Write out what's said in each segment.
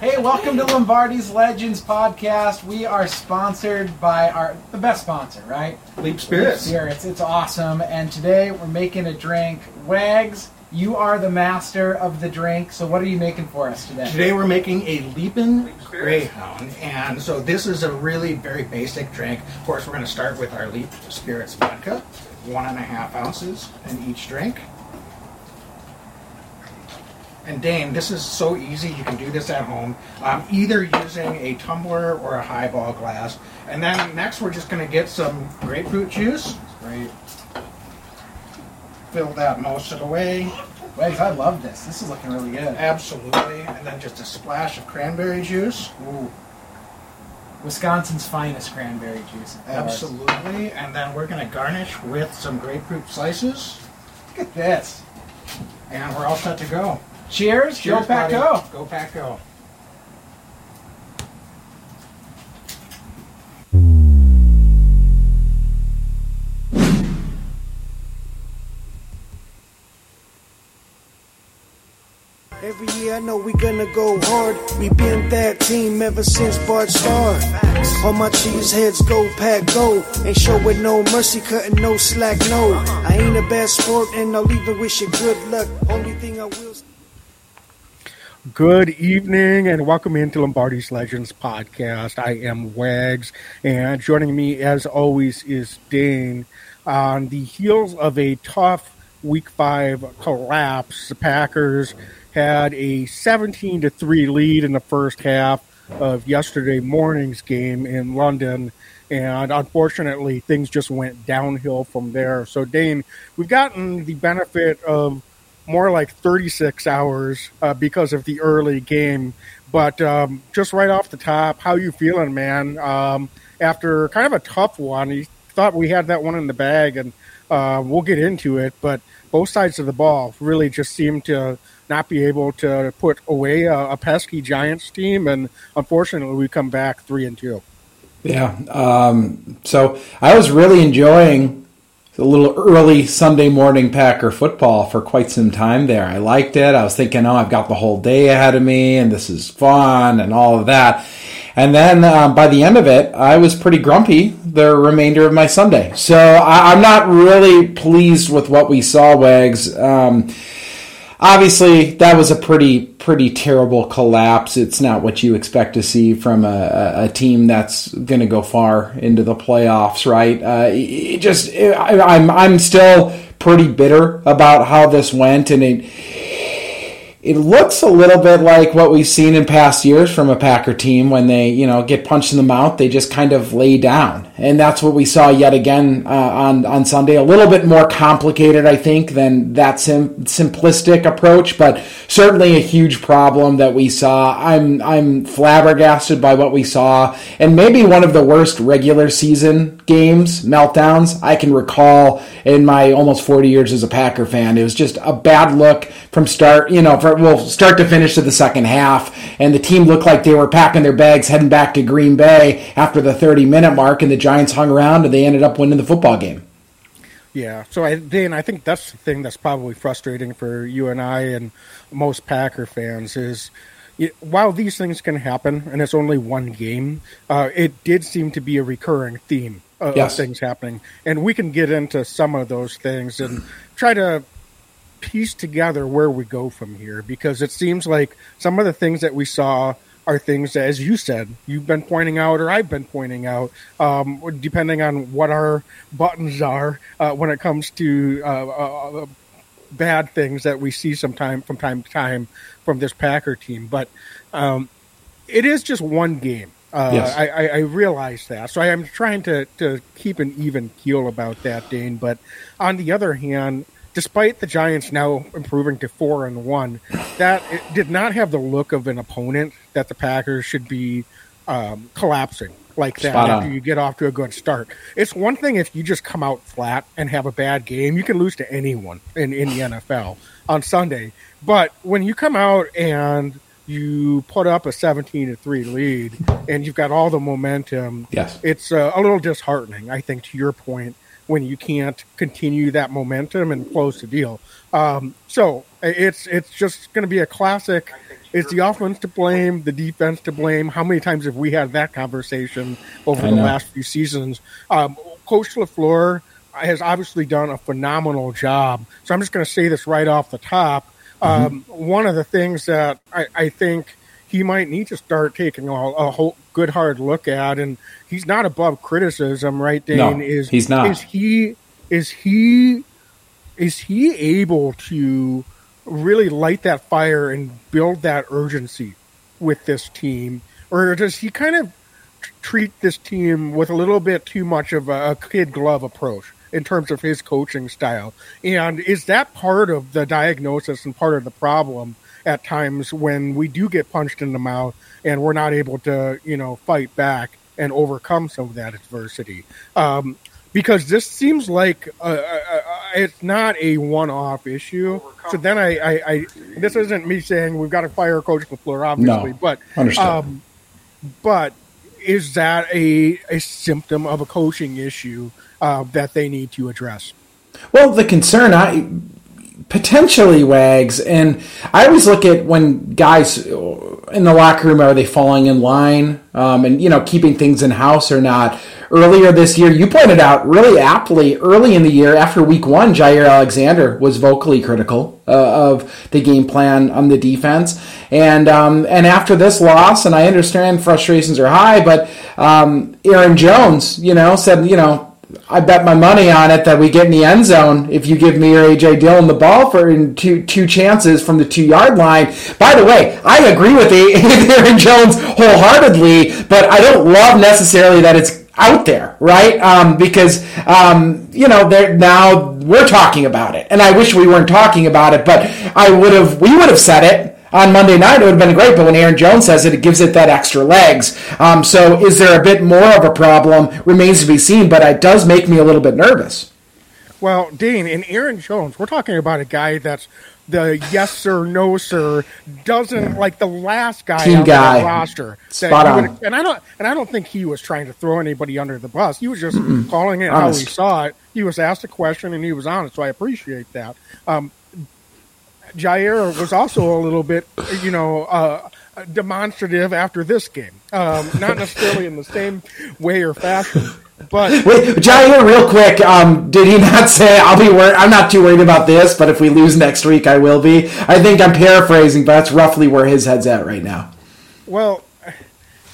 Hey, welcome to Lombardi's Legends podcast. We are sponsored by our the best sponsor, right? Leap Spirits. Spirits. It's awesome. And today we're making a drink. Wags, you are the master of the drink. So what are you making for us today? Today we're making a Leapin' Greyhound, and so this is a really very basic drink. Of course, we're going to start with our Leap Spirits vodka, one and a half ounces in each drink. And Dane, this is so easy. You can do this at home, um, either using a tumbler or a highball glass. And then next, we're just going to get some grapefruit juice. Great. Fill that most of the way. Wags, I love this. This is looking really good. Absolutely. And then just a splash of cranberry juice. Ooh. Wisconsin's finest cranberry juice. Absolutely. And then we're going to garnish with some grapefruit slices. Look at this. And we're all set to go. Cheers. Cheers, Go Pack buddy. Go. Go Pack Go. Every year I know we gonna go hard. We been that team ever since Bart started. All my cheese heads go pack go. Ain't showing no mercy, cutting no slack, no. I ain't a bad sport and I'll even wish you good luck. Only thing I will Good evening and welcome into Lombardi's Legends podcast. I am Wags, and joining me as always is Dane. On the heels of a tough Week Five collapse, the Packers had a 17 to three lead in the first half of yesterday morning's game in London. And unfortunately, things just went downhill from there. So, Dane, we've gotten the benefit of more like 36 hours uh, because of the early game. But um, just right off the top, how you feeling, man? Um, after kind of a tough one, you thought we had that one in the bag, and uh, we'll get into it. But both sides of the ball really just seemed to not be able to put away a, a pesky Giants team, and unfortunately, we come back three and two. Yeah. Um, so I was really enjoying a little early Sunday morning Packer football for quite some time there. I liked it. I was thinking, oh, I've got the whole day ahead of me and this is fun and all of that. And then um, by the end of it, I was pretty grumpy the remainder of my Sunday. So I, I'm not really pleased with what we saw, Wags. Um, obviously that was a pretty pretty terrible collapse it's not what you expect to see from a, a, team that's going to go far into the playoffs right uh, it just I, i'm i'm still pretty bitter about how this went and it it looks a little bit like what we've seen in past years from a Packer team when they, you know, get punched in the mouth, they just kind of lay down. And that's what we saw yet again uh, on, on Sunday. A little bit more complicated, I think, than that sim- simplistic approach, but certainly a huge problem that we saw. I'm, I'm flabbergasted by what we saw, and maybe one of the worst regular season games, meltdowns, I can recall in my almost 40 years as a Packer fan. It was just a bad look from start, you know, from well, start to finish to the second half, and the team looked like they were packing their bags heading back to Green Bay after the 30 minute mark, and the Giants hung around and they ended up winning the football game. Yeah, so I, Dan, I think that's the thing that's probably frustrating for you and I and most Packer fans is it, while these things can happen and it's only one game, uh, it did seem to be a recurring theme of, Yes. of things happening, and we can get into some of those things and try to piece together where we go from here because it seems like some of the things that we saw are things that, as you said, you've been pointing out or I've been pointing out, um, depending on what our buttons are uh, when it comes to uh, uh, uh, bad things that we see sometime from time to time from this Packer team. But um, it is just one game. Uh, Yes. I, I, I realize that, so I am trying to, to keep an even keel about that, Dane. But on the other hand, despite the Giants now improving to four and one, that it did not have the look of an opponent that the Packers should be um, collapsing like that Spot after on. you get off to a good start. It's one thing if you just come out flat and have a bad game, you can lose to anyone in, in the NFL on Sunday. But when you come out and you put up a 17 to 3 lead and you've got all the momentum, Yes. it's uh, a little disheartening, I think, to your point, when you can't continue that momentum and close the deal. Um, so it's it's just going to be a classic is the offense to blame, the defense to blame? How many times have we had that conversation over the last few seasons? Um, Coach LaFleur has obviously done a phenomenal job. So I'm just going to say this right off the top. Um, One of the things that I, I think he might need to start taking a, a whole good hard look at, and he's not above criticism, right, Dane? No, is he's not. Is he? Is he? Is he able to really light that fire and build that urgency with this team, or does he kind of treat this team with a little bit too much of a, kid glove approach in terms of his coaching style? And is that part of the diagnosis and part of the problem at times when we do get punched in the mouth and we're not able to, you know, fight back and overcome some of that adversity? Um, because this seems like uh, uh, uh, it's not a one-off issue. So then I, I, I, this isn't me saying we've got to fire Coach LaFleur, obviously, No. but Understood. um, but is that a a symptom of a coaching issue uh, that they need to address? Well, the concern I potentially wags, and I always look at when guys in the locker room are they falling in line, um, and you know keeping things in house or not. Earlier this year, you pointed out really aptly early in the year after week one, Jaire Alexander was vocally critical uh, of the game plan on the defense, and um, and after this loss, and I understand frustrations are high, but um, Aaron Jones, you know, said you know I bet my money on it that we get in the end zone if you give me or AJ Dillon the ball for two two chances from the two yard line. By the way, I agree with Aaron Jones wholeheartedly, but I don't love necessarily that it's out there, right? Um, because um, you know, now we're talking about it, and I wish we weren't talking about it, but I would have we would have said it on Monday night, it would have been great. But when Aaron Jones says it, it gives it that extra legs. Um, so, is there a bit more of a problem? Remains to be seen. But it does make me a little bit nervous. Well, Dean, and Aaron Jones, we're talking about a guy that's the yes sir, no sir, doesn't like the last guy Team on guy. the roster. Spot on. and I don't and I don't think he was trying to throw anybody under the bus. He was just calling it how he saw it. He was asked a question and he was honest, so I appreciate that. Um, Jaire was also a little bit, you know, uh, demonstrative after this game. Um, not necessarily in the same way or fashion, but Wait, Jaire, real quick, um, did he not say, I'll be worried? I'm not too worried about this, but if we lose next week, I will be? I think I'm paraphrasing, but that's roughly where his head's at right now. Well,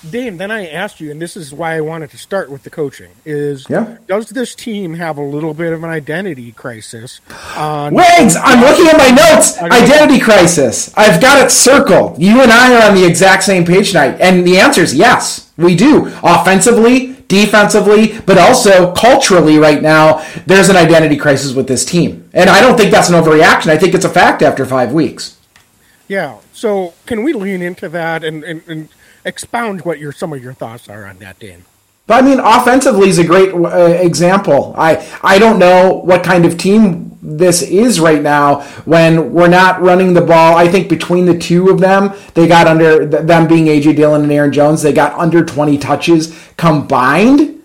Dane, then I asked you, and this is why I wanted to start with the coaching: is Yeah. does this team have a little bit of an identity crisis? On Wags, I'm looking at my notes. Identity crisis. I've got it circled. You and I are on the exact same page tonight. And the answer is yes, we do. Offensively, defensively, but also culturally right now, there's an identity crisis with this team. And I don't think that's an overreaction. I think it's a fact after five weeks. Yeah. So can we lean into that and, and, and expound what your some of your thoughts are on that, Dane? But I mean, offensively is a great uh, example. I I don't know what kind of team this is right now when we're not running the ball. I think between the two of them, they got under them being AJ Dillon and Aaron Jones, they got under 20 touches combined.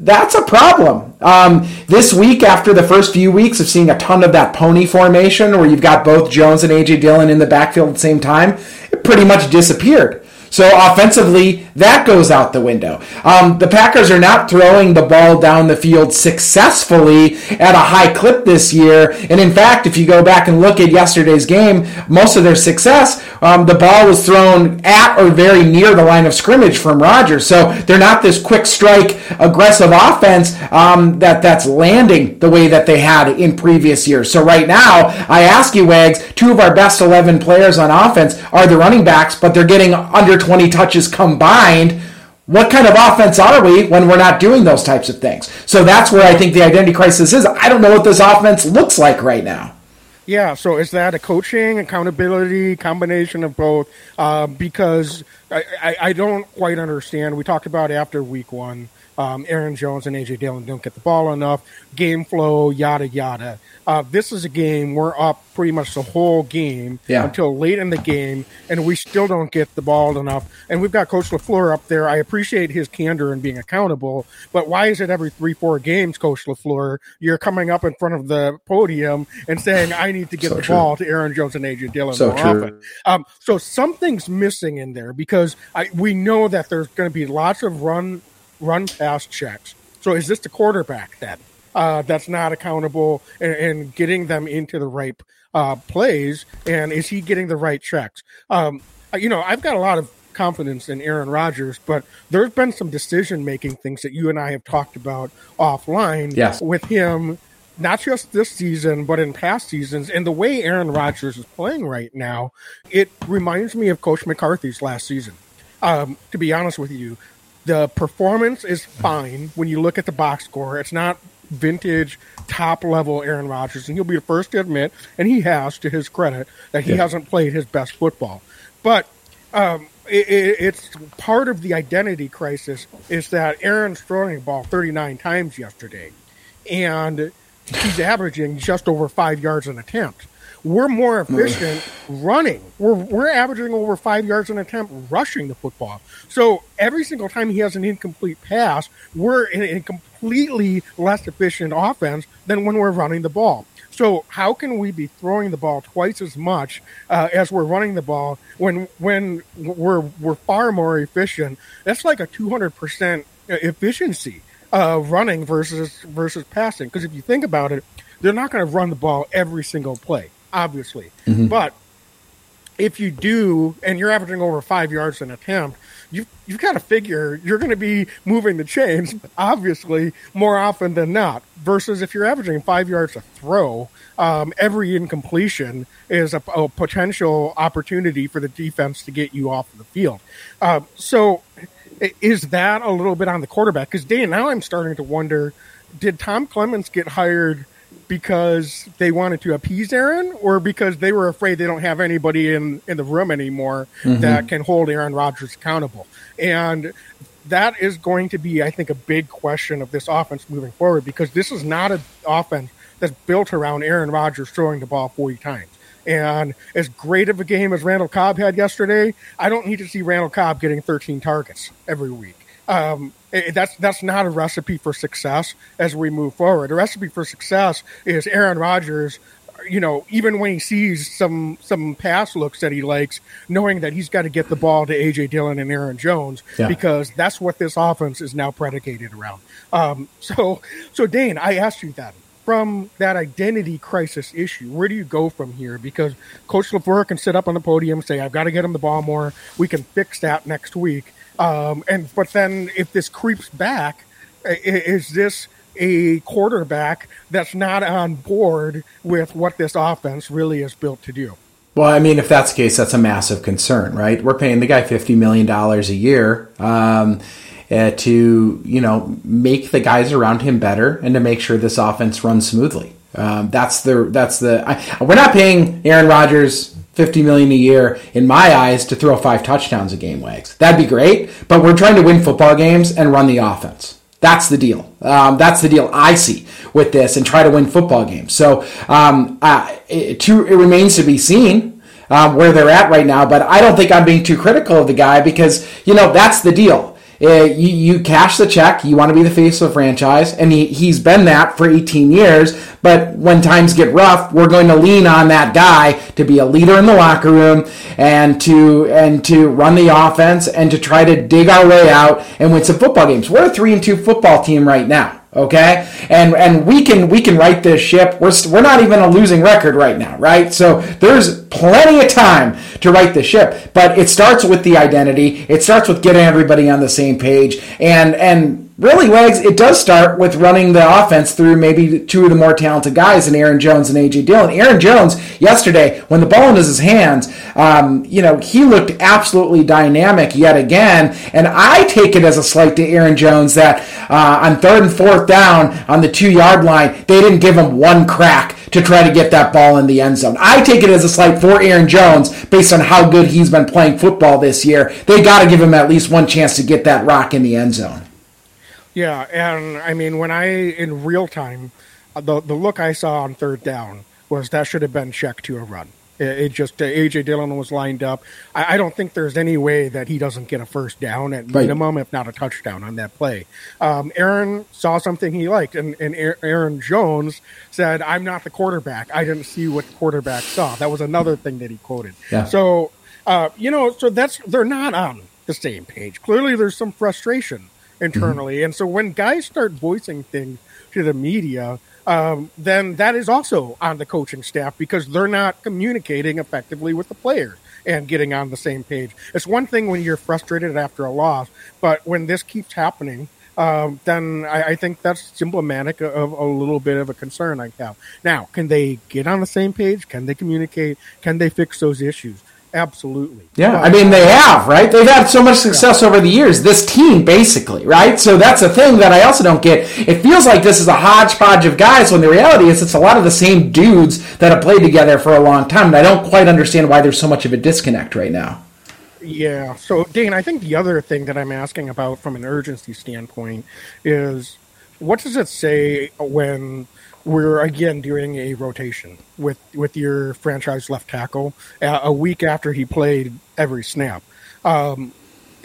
That's a problem. Um, this week, after the first few weeks of seeing a ton of that pony formation, where you've got both Jones and AJ Dillon in the backfield at the same time, it pretty much disappeared. So offensively, that goes out the window. Um, the Packers are not throwing the ball down the field successfully at a high clip this year. And in fact, if you go back and look at yesterday's game, most of their success, um, the ball was thrown at or very near the line of scrimmage from Rodgers. So they're not this quick strike, aggressive offense um, that that's landing the way that they had in previous years. So right now, I ask you, Wags, two of our best 11 players on offense are the running backs, but they're getting under 20 touches combined. What kind of offense are we when we're not doing those types of things? So that's where I think the identity crisis is. I don't know what this offense looks like right now. Yeah, so is that a coaching, accountability, combination of both? Uh, because I, I, I don't quite understand. We talked about after week one Um, Aaron Jones and AJ Dillon don't get the ball enough. Game flow, yada yada. Uh, this is a game we're up pretty much the whole game Yeah. until late in the game, and we still don't get the ball enough. And we've got Coach LaFleur up there. I appreciate his candor and being accountable, but why is it every three, four games, Coach LaFleur, you're coming up in front of the podium and saying, "I need to get So the true. ball to Aaron Jones and AJ Dillon So more true. often." Um, so something's missing in there because I, we know that there's going to be lots of run run pass checks. So is this the quarterback then uh, that's not accountable and, and getting them into the right uh, plays? And is he getting the right checks? Um, you know, I've got a lot of confidence in Aaron Rodgers, but there's been some decision making things that you and I have talked about offline Yes. with him not just this season, but in past seasons. And the way Aaron Rodgers is playing right now, it reminds me of Coach McCarthy's last season. Um, to be honest with you, the performance is fine when you look at the box score. It's not vintage top level Aaron Rodgers, and he'll be the first to admit, and he has to his credit, that he Yeah. hasn't played his best football. But um, it, it, it's part of the identity crisis is that Aaron's throwing the ball 39 times yesterday, and he's averaging just over five yards an attempt. We're more efficient running. We're, we're averaging over five yards an attempt rushing the football. So every single time he has an incomplete pass, we're in a completely less efficient offense than when we're running the ball. So how can we be throwing the ball twice as much uh, as we're running the ball when when we're we're far more efficient? That's like a two hundred percent efficiency uh, running versus versus passing. Because if you think about it, they're not going to run the ball every single play, obviously. But if you do, and you're averaging over five yards an attempt, you you've got to figure you're going to be moving the chains, obviously, more often than not. Versus if you're averaging five yards a throw, um, every incompletion is a, a potential opportunity for the defense to get you off the field. Um, so, is that a little bit on the quarterback? Because Dan, now I'm starting to wonder: Did Tom Clements get hired? Because they wanted to appease Aaron or because they were afraid they don't have anybody in, in the room anymore that can hold Aaron Rodgers accountable. And that is going to be, I think, a big question of this offense moving forward because this is not an offense that's built around Aaron Rodgers throwing the ball 40 times. And as great of a game as Randall Cobb had yesterday, I don't need to see Randall Cobb getting 13 targets every week. Um, it- that's that's not a recipe for success as we move forward. A recipe for success is Aaron Rodgers. You know, even when he sees some some pass looks that he likes, knowing that he's got to get the ball to AJ Dillon and Aaron Jones Yeah. because that's what this offense is now predicated around. Um, so, so Dane, I asked you that from that identity crisis issue, where do you go from here? Because Coach LaFleur can sit up on the podium and say, "I've got to get him the ball more. We can fix that next week." Um, and but then if this creeps back, is this a quarterback that's not on board with what this offense really is built to do? Well, I mean, if that's the case, that's a massive concern, right? We're paying the guy fifty million dollars a year um, uh, to you know make the guys around him better and to make sure this offense runs smoothly. Um, that's the that's the I, we're not paying Aaron Rodgers fifty million a year in my eyes to throw five touchdowns a game. Wags that'd be great, but we're trying to win football games and run the offense. That's the deal. Um, that's the deal I see with this and try to win football games. So um, uh, it, to, it remains to be seen um, where they're at right now. But I don't think I'm being too critical of the guy because you know that's the deal. Uh, you, you cash the check. You want to be the face of the franchise, and he, he's been that for 18 years. But when times get rough, we're going to lean on that guy to be a leader in the locker room and to and to run the offense and to try to dig our way out and win some football games. We're a three and two football team right now okay? And and we can we can right this ship. We're we're not even a losing record right now right? So there's plenty of time to right the ship but it starts with the identity. It starts with getting everybody on the same page. And and really wags it does start with running the offense through maybe two of the more talented guys in Aaron Jones and AJ Dillon Aaron Jones yesterday when the ball in his hands um, you know he looked absolutely dynamic yet again and I take it as a slight to Aaron Jones that uh, on third and fourth down on the two yard line, they didn't give him one crack to try to get that ball in the end zone. I take it as a slight for Aaron Jones based on how good he's been playing football this year. They got to give him at least one chance to get that rock in the end zone. Yeah, and I mean, when I in real time, uh, the the look I saw on third down was that should have been checked to a run. It, it just uh, AJ Dillon was lined up. I, I, don't think there's any way that he doesn't get a first down at right. minimum, if not a touchdown on that play. Um, Aaron saw something he liked, and, and Aaron Jones said, "I'm not the quarterback. I didn't see what the quarterback saw." That was another thing that he quoted. Yeah. So, uh, you know, so that's they're not on the same page. Clearly, there's some frustration internally. Mm-hmm. And so when guys start voicing things to the media, um, then that is also on the coaching staff because they're not communicating effectively with the players and getting on the same page. It's one thing when you're frustrated after a loss, but when this keeps happening, um, then I, I, think that's symptomatic of a little bit of a concern I have. Now, can they get on the same page? Can they communicate? Can they fix those issues? Absolutely. Yeah, I mean they have, right? They've had so much success yeah. over the years. This team, basically, right? So that's a thing that I also don't get. It feels like this is a hodgepodge of guys, when the reality is it's a lot of the same dudes that have played together for a long time. And I don't quite understand why there's so much of a disconnect right now. Yeah. So, Dane, I think the other thing that I'm asking about from an urgency standpoint is what does it say when we're again doing a rotation with with your franchise left tackle a week after he played every snap um,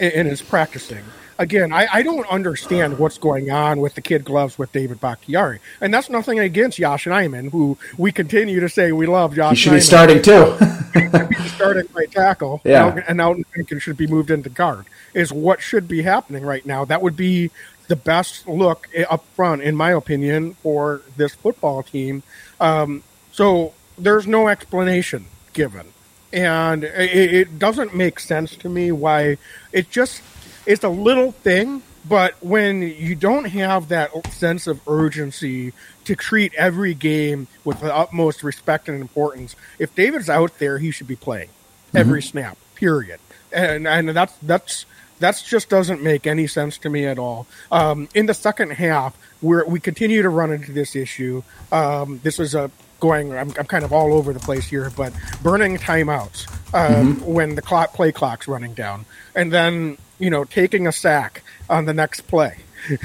and is practicing. Again, I, I, don't understand what's going on with the kid gloves with David Bakhtiari. And that's nothing against Yosh Nijman, who we continue to say we love Josh He should Nijman. be starting too. Should be starting right tackle. Yeah. And now Lincoln should be moved into guard, is what should be happening right now. That would be the best look up front, in my opinion, for this football team. Um, so there's no explanation given, and it, it, doesn't make sense to me why it just it's a little thing. But when you don't have that sense of urgency to treat every game with the utmost respect and importance, if David's out there, he should be playing every mm-hmm. snap. Period. And and that's that's that just doesn't make any sense to me at all. Um, in the second half, we we continue to run into this issue. Um, this is a going. I'm, I'm, kind of all over the place here, but burning timeouts um, mm-hmm. when the clock play clock's running down, and then you know taking a sack on the next play.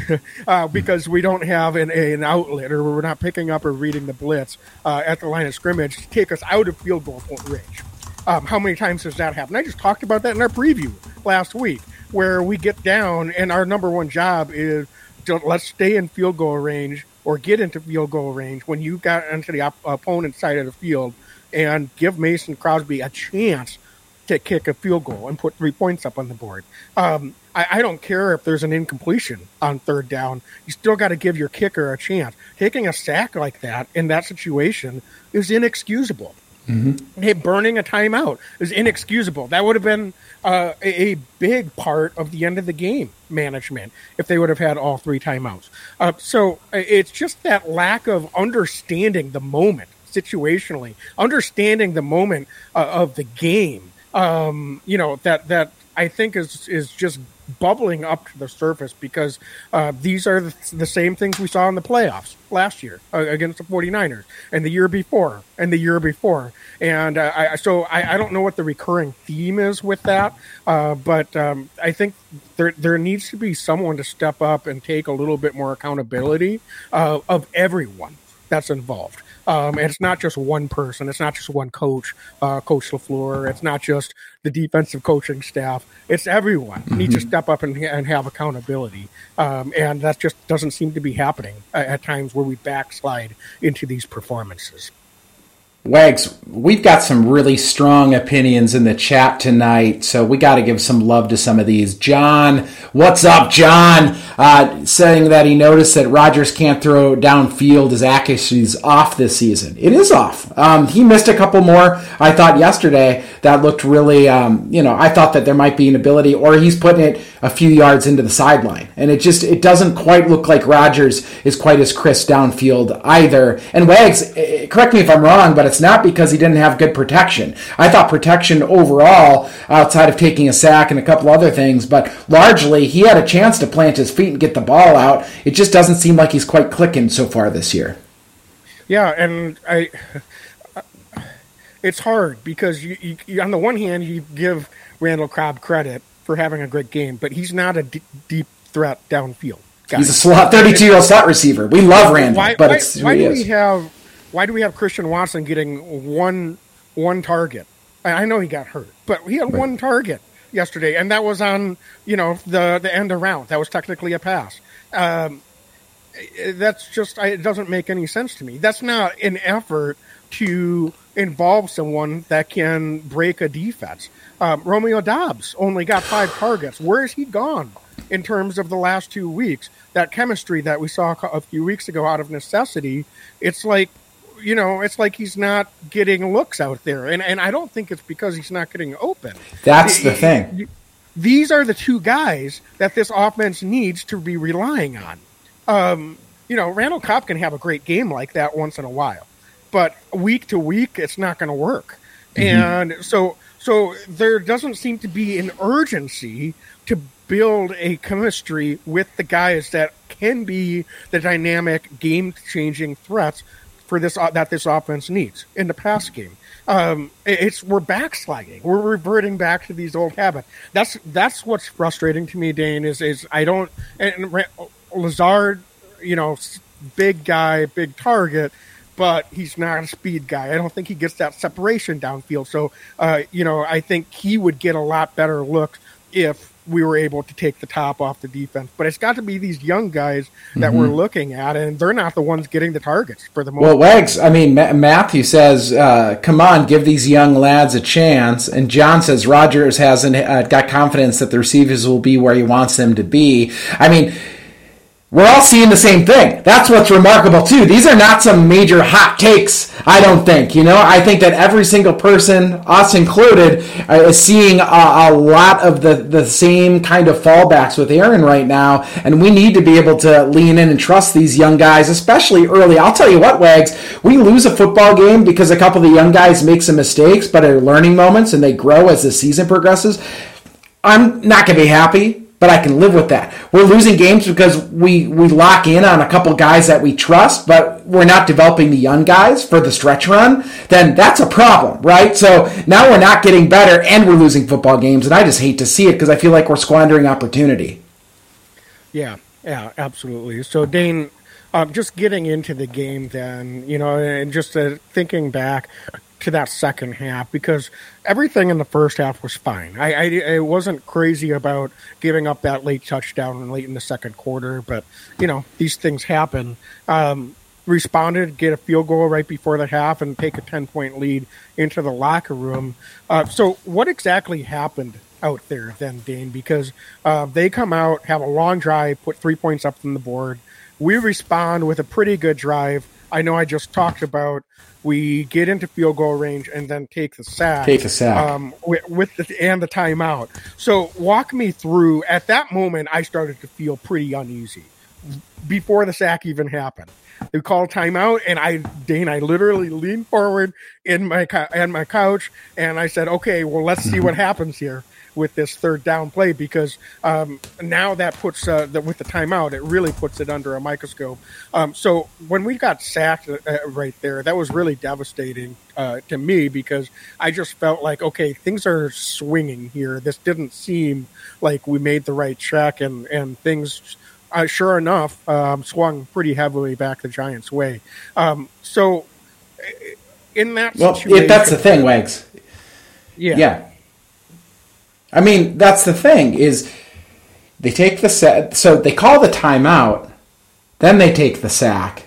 uh, because we don't have an, an, outlet or we're not picking up or reading the blitz uh, at the line of scrimmage to take us out of field goal point range. Um, how many times has that happened? I just talked about that in our preview last week where we get down and our number one job is to let's stay in field goal range or get into field goal range when you got into the op- opponent side of the field and give Mason Crosby a chance to kick a field goal and put three points up on the board. Um, I, I, don't care if there's an incompletion on third down. You still got to give your kicker a chance. Taking a sack like that in that situation is inexcusable. Mm-hmm. Hey, burning a timeout is inexcusable. That would have been uh, a, a, big part of the end of the game management if they would have had all three timeouts. Uh, so uh, it's just that lack of understanding the moment situationally, understanding the moment uh, of the game. Um, you know that that I think is is just bubbling up to the surface because uh, these are the, the, same things we saw in the playoffs last year uh, against the 49ers and the year before and the year before. And uh, I, so I, I, don't know what the recurring theme is with that, uh, but um, I think there, there needs to be someone to step up and take a little bit more accountability uh, of everyone that's involved. Um, and it's not just one person. It's not just one coach, uh, Coach LaFleur. It's not just the defensive coaching staff. It's everyone mm-hmm. needs to step up and, and have accountability. Um, and that just doesn't seem to be happening at, at times where we backslide into these performances. Wags, we've got some really strong opinions in the chat tonight, so we got to give some love to some of these. John, what's up, John? Uh, saying that he noticed that Rodgers can't throw downfield. His accuracy off this season. It is off. Um, he missed a couple more, I thought, yesterday that looked really, um, you know, I thought that there might be an ability, or he's putting it a few yards into the sideline. And it just, it doesn't quite look like Rodgers is quite as crisp downfield either. And Wags, eh, correct me if I'm wrong, but it's not because he didn't have good protection. I thought protection overall, outside of taking a sack and a couple other things, but largely he had a chance to plant his feet and get the ball out. It just doesn't seem like he's quite clicking so far this year. Yeah, and I, it's hard because you, you, on the one hand you give Randall Cobb credit for having a great game, but he's not a d- deep threat downfield. guy. He's a slot, 32 year old slot receiver. We love Randall, why, but why, it's who why do we have why do we have Christian Watson getting one one target? I know he got hurt, but he had one target yesterday, and that was on you know the the end of around. That was technically a pass. Um, that's just it doesn't make any sense to me. That's not an effort to involve someone that can break a defense. Um, Romeo Doubs only got five targets. Where is he gone in terms of the last two weeks? That chemistry that we saw a few weeks ago out of necessity, it's like you know, it's like he's not getting looks out there, and and I don't think it's because he's not getting open. That's the thing. These are the two guys that this offense needs to be relying on. Um, you know, Randall Cobb can have a great game like that once in a while, but week to week, it's not going to work. And so, so there doesn't seem to be an urgency to build a chemistry with the guys that can be the dynamic, game-changing threats for this uh, that this offense needs in the pass game. Um, it's we're backsliding. We're reverting back to these old habits. That's that's what's frustrating to me, Dane. Is is I don't and Lazard, you know, big guy, big target, but he's not a speed guy. I don't think he gets that separation downfield. So, uh, you know, I think he would get a lot better look if we were able to take the top off the defense. But it's got to be these young guys that we're looking at, and they're not the ones getting the targets for the most. Well, Wags, I mean, Ma- Matthew says, uh, come on, give these young lads a chance. And John says Rodgers hasn't uh, got confidence that the receivers will be where he wants them to be. I mean, we're all seeing the same thing. That's what's remarkable too. These are not some major hot takes. I don't think. You know, I think that every single person, us included, uh, is seeing a, a lot of the the same kind of fallbacks with Aaron right now, and we need to be able to lean in and trust these young guys, especially early. I'll tell you what, Wags, we lose a football game because a couple of the young guys make some mistakes, but are learning moments and they grow as the season progresses. I'm not going to be happy, but I can live with that. We're losing games because we we lock in on a couple guys that we trust, but we're not developing the young guys for the stretch run. Then that's a problem, right? So now we're not getting better, and we're losing football games, and I just hate to see it because I feel like we're squandering opportunity. Yeah, yeah, absolutely. So, Dane, um, just getting into the game, then you know, and just uh, thinking back to that second half because everything in the first half was fine. I, I, I wasn't crazy about giving up that late touchdown late in the second quarter, but you know these things happen. Um, responded, get a field goal right before the half, and take a ten point lead into the locker room. Uh, so, what exactly happened out there then, Dane? Because uh, they come out, have a long drive, put three points up from the board. We respond with a pretty good drive. I know I just talked about we get into field goal range and then take the sack. Take the sack. Um, with, with the and the timeout. So walk me through. At that moment, I started to feel pretty uneasy before the sack even happened. They called timeout, and I, Dane, I literally leaned forward in my in my couch, and I said, "Okay, well, let's see what happens here with this third down play because um, now that puts uh, the, with the timeout, it really puts it under a microscope." Um, so when we got sacked uh, right there, that was really devastating uh, to me because I just felt like, okay, things are swinging here. This didn't seem like we made the right check, and and things uh, sure enough, um, swung pretty heavily back the Giants' way. Um, so, in that Well, situation, that's the thing, Wags. yeah, Yeah. I mean, that's the thing is they take the set, so they call the timeout, then they take the sack,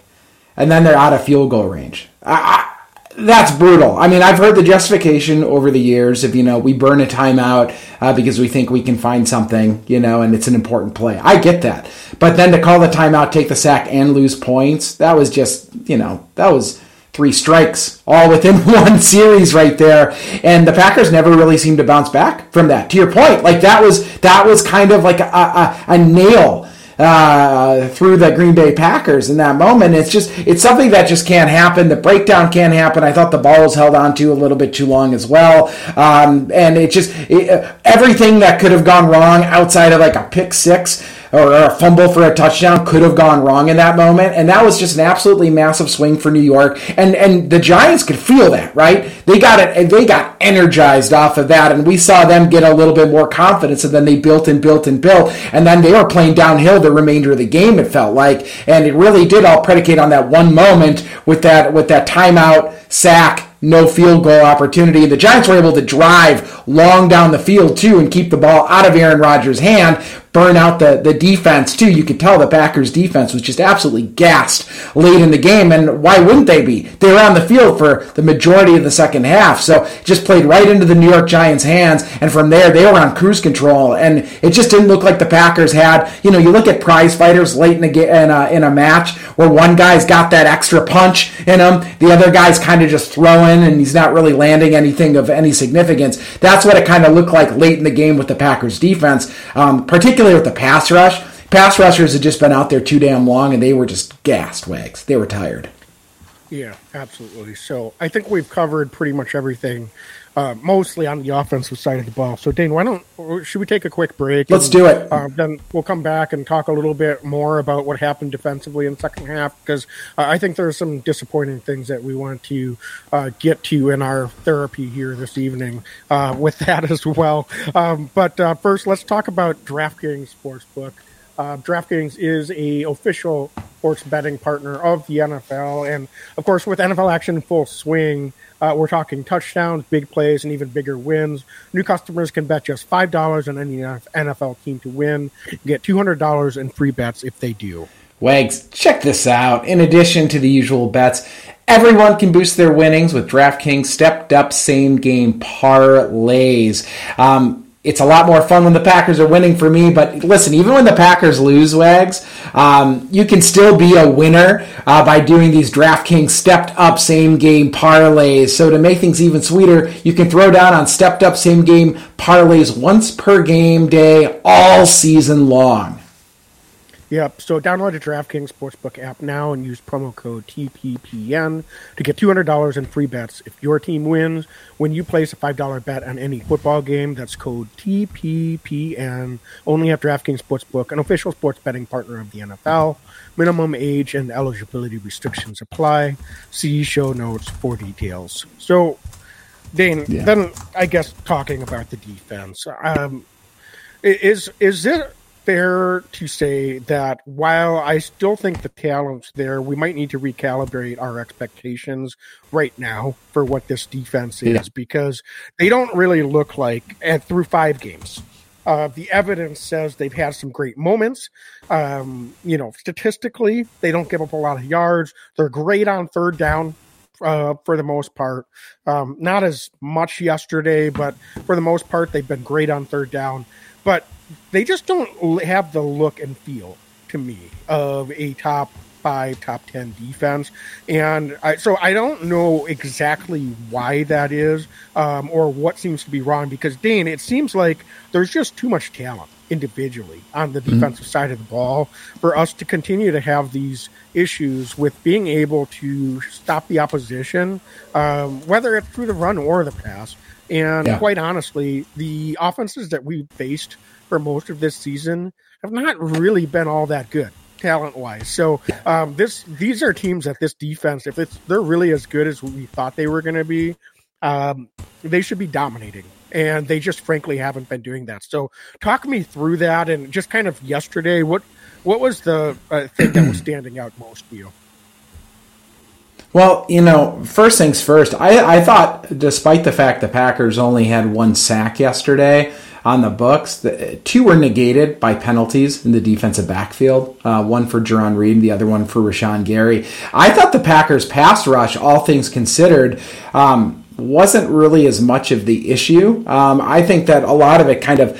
and then they're out of field goal range. I, I, that's brutal. I mean, I've heard the justification over the years of you know we burn a timeout uh, because we think we can find something, you know, and it's an important play. I get that, but then to call the timeout, take the sack, and lose points, that was just you know that was three strikes all within one series right there and the packers never really seemed to bounce back from that to your point like that was that was kind of like a, a, a nail uh, through the Green Bay Packers in that moment. It's just it's something that just can't happen. The breakdown can't happen. I thought the ball was held on to a little bit too long as well, um, and it just it, everything that could have gone wrong outside of like a pick six or a fumble for a touchdown could have gone wrong in that moment. And that was just an absolutely massive swing for New York. And and the Giants could feel that, right? They got it they got energized off of that. And we saw them get a little bit more confidence and then they built and built and built. And then they were playing downhill the remainder of the game, it felt like. And it really did all predicate on that one moment with that with that timeout sack no field goal opportunity. The Giants were able to drive long down the field too and keep the ball out of Aaron Rodgers' hand burn out the, the defense too. You could tell the Packers defense was just absolutely gassed late in the game. And why wouldn't they be? They were on the field for the majority of the second half. So just played right into the New York Giants hands. And from there, they were on cruise control. And it just didn't look like the Packers had, you know, you look at prize fighters late in a, in a, in a match where one guy's got that extra punch in him. The other guy's kind of just throwing and he's not really landing anything of any significance. That's what it kind of looked like late in the game with the Packers defense, um, particularly particularly with the pass rush. Pass rushers had just been out there too damn long, and they were just gassed, Wags. They were tired. Yeah, absolutely. So I think we've covered pretty much everything, uh, mostly on the offensive side of the ball. So Dane, why don't should we take a quick break? Let's and, do it. Uh, then we'll come back and talk a little bit more about what happened defensively in the second half because uh, I think there are some disappointing things that we want to uh, get to in our therapy here this evening uh, with that as well. Um, but uh, first, let's talk about DraftKings Sportsbook. Uh, DraftKings is a official sports betting partner of the NFL, and of course, with NFL action full swing, uh, we're talking touchdowns, big plays, and even bigger wins. New customers can bet just five dollars on any NFL team to win, get two hundred dollars in free bets if they do. Wags, check this out. In addition to the usual bets, Everyone can boost their winnings with DraftKings stepped up same game parlays. Um, it's a lot more fun when the Packers are winning for me. But listen, even when the Packers lose, Wags, um, you can still be a winner uh, by doing these DraftKings stepped up same game parlays. So to make things even sweeter, you can throw down on stepped up same game parlays once per game day all season long. Yep. So download the DraftKings Sportsbook app now and use promo code TPPN to get $200 in free bets if your team wins. When you place a $5 bet on any football game, that's code TPPN. Only at DraftKings Sportsbook, an official sports betting partner of the NFL. Minimum age and eligibility restrictions apply. See show notes for details. So, Dane, yeah. then I guess talking about the defense, um, is is it fair to say that while I still think the talent's there, we might need to recalibrate our expectations right now for what this defense is yeah. because they don't really look like and through five games. Uh, the evidence says they've had some great moments. Um, you know, statistically, they don't give up a lot of yards. They're great on third down uh, for the most part. Um, not as much yesterday, but for the most part, they've been great on third down. But they just don't have the look and feel to me of a top five, top ten defense, and I, so I don't know exactly why that is um, or what seems to be wrong. Because Dane, it seems like there's just too much talent individually on the mm-hmm. defensive mm-hmm. side of the ball for us to continue to have these issues with being able to stop the opposition, um, whether it's through the run or the pass. And yeah. quite honestly, the offenses that we've faced for most of this season have not really been all that good talent wise. So um, this these are teams that this defense, if it's they're really as good as we thought they were going to be, um, they should be dominating, and they just frankly haven't been doing that. So talk me through that, and just kind of yesterday, what what was the uh, thing that was standing out most for you? Well, you know, first things first, I, I thought, despite the fact the Packers only had one sack yesterday, on the books. The, two were negated by penalties in the defensive backfield. Uh, one for Jarran Reed, the other one for Rashan Gary. I thought the Packers' pass rush, all things considered, um, wasn't really as much of the issue. Um, I think that a lot of it kind of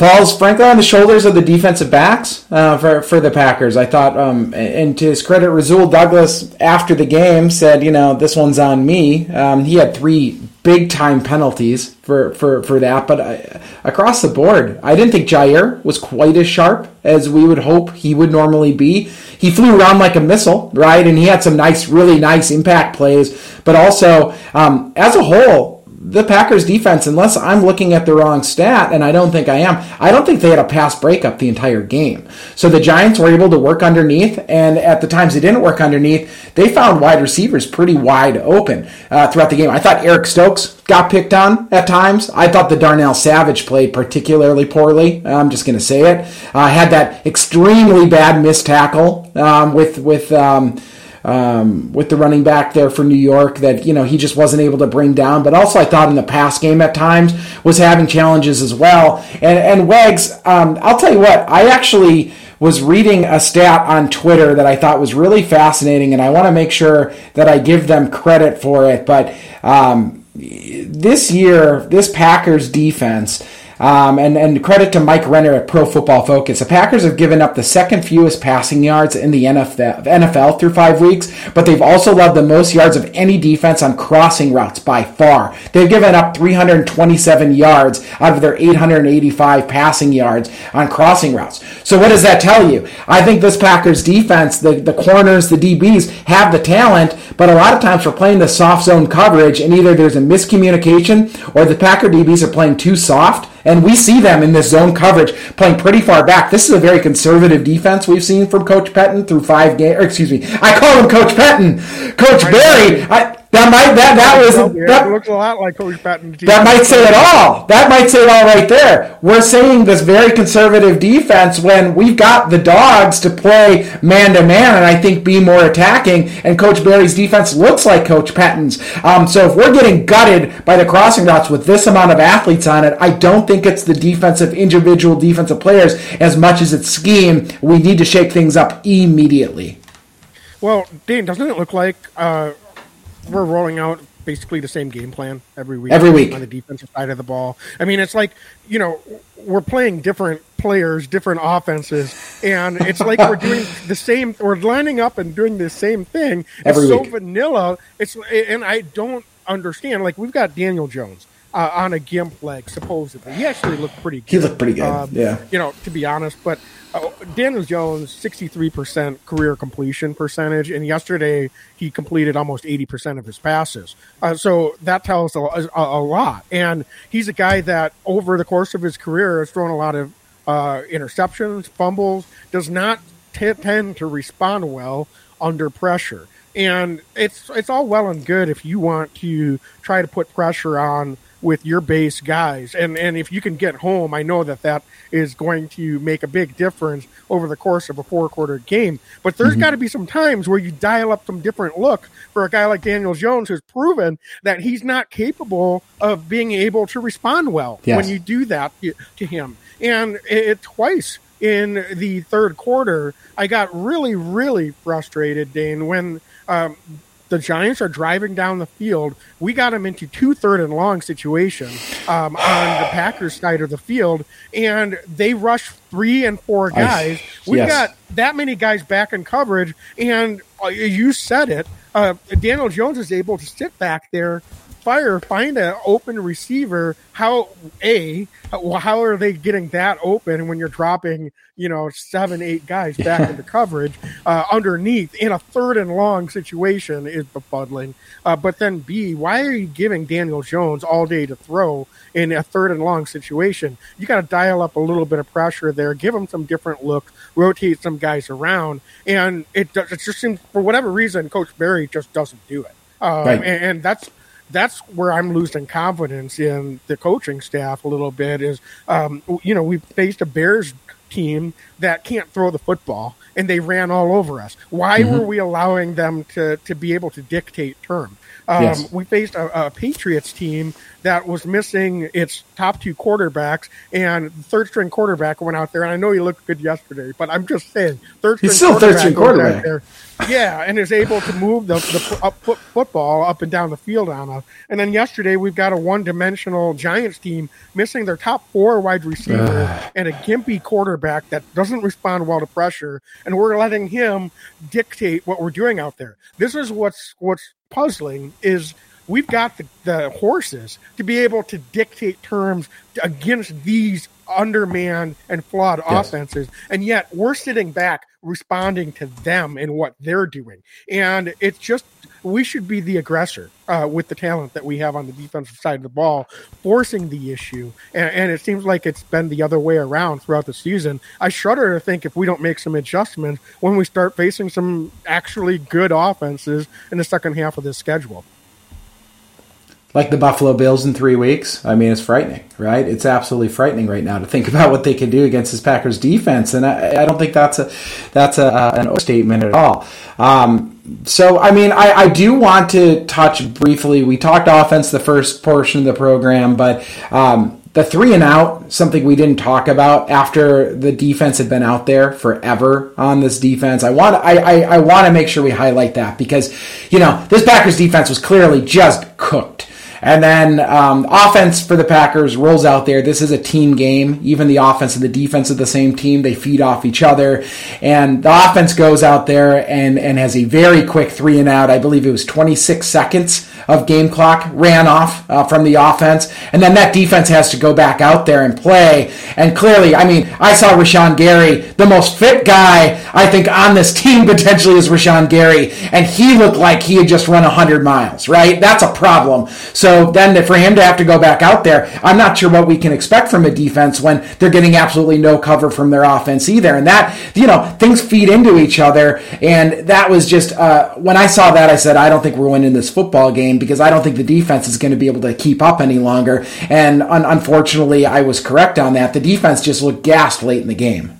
falls frankly on the shoulders of the defensive backs uh, for for the Packers. I thought, um, and to his credit, Rasul Douglas after the game said, you know, this one's on me. Um, he had three big time penalties for, for, for that. But I, across the board, I didn't think Jaire was quite as sharp as we would hope he would normally be. He flew around like a missile, right? And he had some nice, really nice impact plays. But also, um, as a whole, the Packers defense, unless I'm looking at the wrong stat, and I don't think I am, I don't think they had a pass breakup the entire game. So the Giants were able to work underneath, and at the times they didn't work underneath, they found wide receivers pretty wide open uh, throughout the game. I thought Eric Stokes got picked on at times. I thought the Darnell Savage played particularly poorly. I'm just going to say it. Uh, had that extremely bad missed tackle um, with with. Um, um, with the running back there for New York that you know he just wasn't able to bring down. But also, I thought in the pass game at times was having challenges as well. And and Wags, um, I'll tell you what, I actually was reading a stat on Twitter that I thought was really fascinating, and I want to make sure that I give them credit for it. But um, this year, this Packers defense um, and, and credit to Mike Renner at Pro Football Focus. The Packers have given up the second fewest passing yards in the NFL, NFL through five weeks, but they've also allowed the most yards of any defense on crossing routes by far. They've given up 327 yards out of their 885 passing yards on crossing routes. So what does that tell you? I think this Packers defense, the, the corners, the DBs have the talent, but a lot of times we're playing the soft zone coverage and either there's a miscommunication or the Packer DBs are playing too soft and we see them in this zone coverage playing pretty far back. This is a very conservative defense we've seen from Coach Pettine through five games. Excuse me, I call him Coach Pettine. Coach Barry. I, that might that that was that looks a lot like Coach Pettine. That might say it all. That might say it all right there. We're saying this very conservative defense when we've got the dogs to play man to man, and I think be more attacking. And Coach Barry's defense looks like Coach Pettine's. Um, so if we're getting gutted by the crossing routes with this amount of athletes on it, I don't think it's the defensive individual defensive players as much as it's scheme. We need to shake things up immediately. Well, Dean, doesn't it look like? Uh we're rolling out basically the same game plan every week. Every week on the defensive side of the ball. I mean, it's like you know we're playing different players, different offenses, and it's like we're doing the same. We're lining up and doing the same thing. Every it's week. so vanilla. It's and I don't understand. Like we've got Daniel Jones. Uh, on a gimp leg, supposedly, he actually looked pretty. good. He looked pretty good. Um, yeah, you know, to be honest, but uh, Daniel Jones, 63% career completion percentage, and yesterday he completed almost 80% of his passes. Uh, so that tells a, a, a, lot. And he's a guy that, over the course of his career, has thrown a lot of uh, interceptions, fumbles, does not t- tend to respond well under pressure. And it's it's all well and good if you want to try to put pressure on with your base guys. And and if you can get home, I know that that is going to make a big difference over the course of a four quarter game. But there's mm-hmm. got to be some times where you dial up some different look for a guy like Daniel Jones who's proven that he's not capable of being able to respond well yes. when you do that to him. And it, it twice in the third quarter, I got really, really frustrated, Dane, when um, the Giants are driving down the field. We got them into two third and long situation um, on the Packers side of the field, and they rush three and four guys. We've yes. got that many guys back in coverage, and uh, you said it. Uh, Daniel Jones is able to sit back there fire find an open receiver how a how are they getting that open when you're dropping you know seven eight guys back into coverage? Uh, underneath in a third and long situation is befuddling uh, but then b why are you giving daniel jones all day to throw in a third and long situation? You got to dial up a little bit of pressure there give him some different looks, rotate some guys around and it, it just seems for whatever reason coach Barry just doesn't do it. Um, right. and, and that's that's where I'm losing confidence in the coaching staff a little bit. Is um, you know we faced a Bears team that can't throw the football and they ran all over us. Why mm-hmm. were we allowing them to to be able to dictate term? Um, yes. We faced a, a, Patriots team that was missing its top two quarterbacks, and third string quarterback went out there. And I know he looked good yesterday, but I'm just saying, third string He's still third string quarterback. There, yeah, and is able to move the, the up, football up and down the field on us. And then yesterday, we've got a one dimensional Giants team missing their top four wide receiver and a gimpy quarterback that doesn't respond well to pressure, and we're letting him dictate what we're doing out there. This is what's what's puzzling is we've got the, the horses to be able to dictate terms against these undermanned and flawed yes. offenses, and yet we're sitting back responding to them and what they're doing. And it's just we should be the aggressor uh, with the talent that we have on the defensive side of the ball, forcing the issue. And, and, it seems like it's been the other way around throughout the season. I shudder to think if we don't make some adjustments when we start facing some actually good offenses in the second half of this schedule like the Buffalo Bills in three weeks. I mean, it's frightening, right? It's absolutely frightening right now to think about what they can do against this Packers defense, and I, I don't think that's a that's a, uh, an statement at all. Um, so, I mean, I, I, do want to touch briefly. We talked offense the first portion of the program, but um, the three and out, something we didn't talk about after the defense had been out there forever on this defense. I want I, I, I want to make sure we highlight that because, you know, this Packers defense was clearly just cooked and then um, offense for the Packers rolls out there. This is a team game. Even the offense and the defense of the same team, they feed off each other. And the offense goes out there and, and has a very quick three and out. I believe it was 26 seconds of game clock ran off uh, from the offense. And then that defense has to go back out there and play. And clearly, I mean, I saw Rashan Gary, the most fit guy, I think, on this team potentially is Rashan Gary. And he looked like he had just run 100 miles, right? That's a problem. So then for him to have to go back out there, I'm not sure what we can expect from a defense when they're getting absolutely no cover from their offense either. And that, you know, things feed into each other. And that was just, uh, when I saw that, I said, I don't think we're winning this football game because I don't think the defense is going to be able to keep up any longer. And un- unfortunately, I was correct on that. The defense just looked gassed late in the game.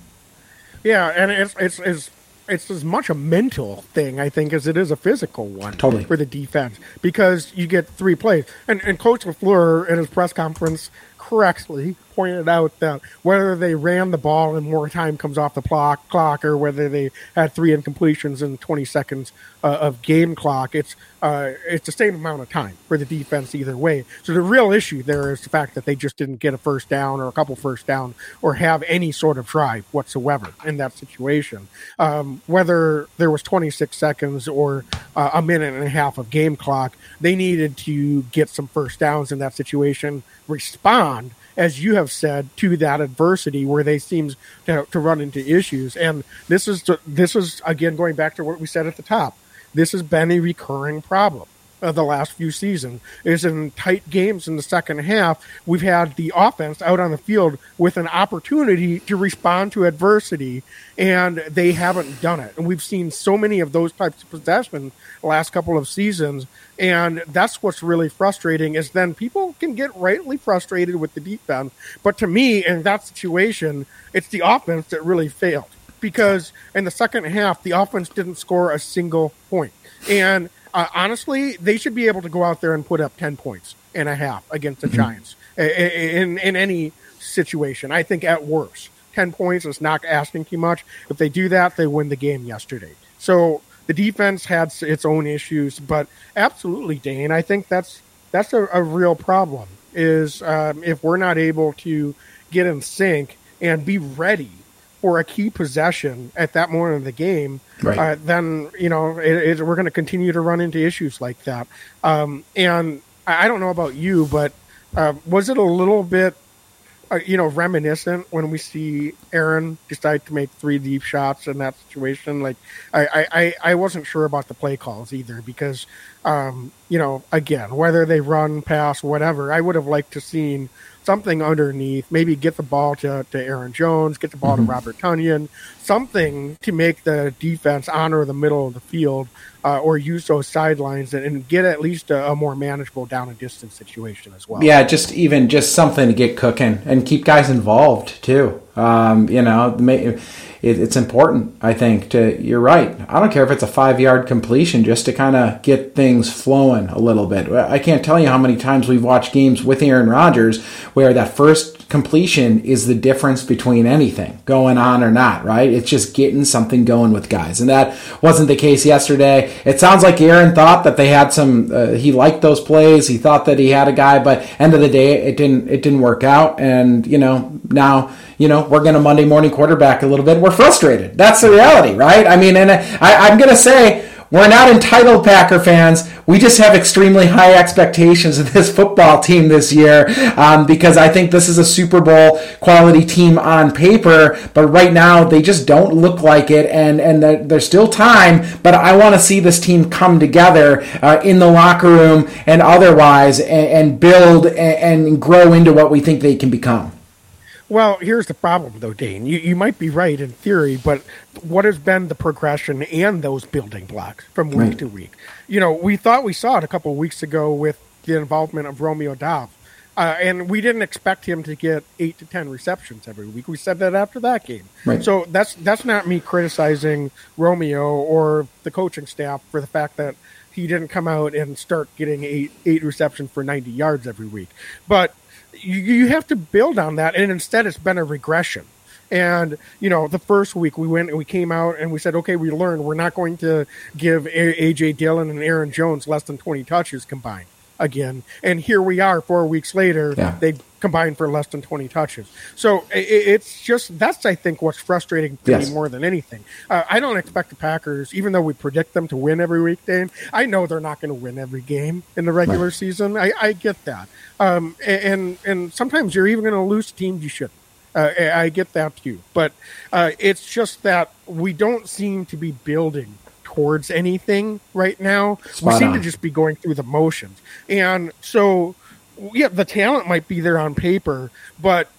Yeah, and it's it's it's it's as much a mental thing, I think, as it is a physical one totally. for the defense because you get three plays. And, and Coach LaFleur in his press conference correctly pointed out that whether they ran the ball and more time comes off the clock, clock or whether they had three incompletions in 20 seconds uh, of game clock, it's uh, it's the same amount of time for the defense either way. So the real issue there is the fact that they just didn't get a first down or a couple first down or have any sort of drive whatsoever in that situation. Um, whether there was 26 seconds or uh, a minute and a half of game clock, they needed to get some first downs in that situation, respond as you have said, to that adversity where they seem to, to run into issues. And this is this is again going back to what we said at the top. This has been a recurring problem of the last few seasons is in tight games in the second half we've had the offense out on the field with an opportunity to respond to adversity and they haven't done it and we've seen so many of those types of possessions the last couple of seasons and that's what's really frustrating is then people can get rightly frustrated with the defense. But to me, in that situation, it's the offense that really failed because in the second half, the offense didn't score a single point. And uh, honestly, they should be able to go out there and put up 10 points and a half against the mm-hmm. Giants in, in, in any situation. I think at worst, 10 points is not asking too much. If they do that, they win the game yesterday. So the defense had its own issues, but absolutely, Dane, I think that's that's a, a real problem. Is um, if we're not able to get in sync and be ready for a key possession at that moment of the game, right. uh, then you know it, it, we're going to continue to run into issues like that. Um, and I don't know about you, but uh, was it a little bit uh, you know, reminiscent when we see Aaron decide to make three deep shots in that situation. Like, I, I, I wasn't sure about the play calls either because, um, you know, again, whether they run, pass, whatever, I would have liked to seen something underneath, maybe get the ball to, to Aaron Jones, get the ball mm-hmm. to Robert Tonyan, something to make the defense honor the middle of the field uh, or use those sidelines and, and get at least a, a, more manageable down and distance situation as well. Yeah, just even just something to get cooking and keep guys involved too. Um, you know, it, it's important, I think, to, you're right. I don't care if it's a five yard completion just to kind of get things flowing a little bit. I can't tell you how many times we've watched games with Aaron Rodgers where that first completion is the difference between anything going on or not, right? It's just getting something going with guys. And that wasn't the case yesterday. It sounds like Aaron thought that they had some, uh, he liked those plays. He thought that he had a guy, but end of the day, it didn't, it didn't work out. And, you know, now, you know, we're going to Monday morning quarterback a little bit. We're frustrated. That's the reality, right? I mean, and I, I'm going to say, we're not entitled Packer fans. We just have extremely high expectations of this football team this year um, because I think this is a Super Bowl quality team on paper, but right now they just don't look like it, and and there's still time. But I want to see this team come together uh, in the locker room and otherwise, and, and build and, and grow into what we think they can become. Well, here's the problem, though, Dane. You, you might be right in theory, but what has been the progression and those building blocks from week right. to week? You know, we thought we saw it a couple of weeks ago with the involvement of Romeo Doubs. Uh, and we didn't expect him to get eight to ten receptions every week. We said that after that game. Right. So that's that's not me criticizing Romeo or the coaching staff for the fact that he didn't come out and start getting eight eight receptions for ninety yards every week. But you, you have to build on that, and instead it's been a regression. And you know, the first week we went and we came out and we said, okay, we learned we're not going to give AJ Dillon and Aaron Jones less than twenty touches combined again. And here we are, four weeks later, yeah. they combined for less than 20 touches. So it's just that's I think what's frustrating to yes. me more than anything. Uh, I don't expect the Packers, even though we predict them to win every week, Dane. I know they're not going to win every game in the regular right. season. I, I, get that, um, and and sometimes you're even going to lose teams you shouldn't. Uh, I get that too, but uh, it's just that we don't seem to be building towards anything right now. Spot we seem on. to just be going through the motions. And so, yeah, the talent might be there on paper, but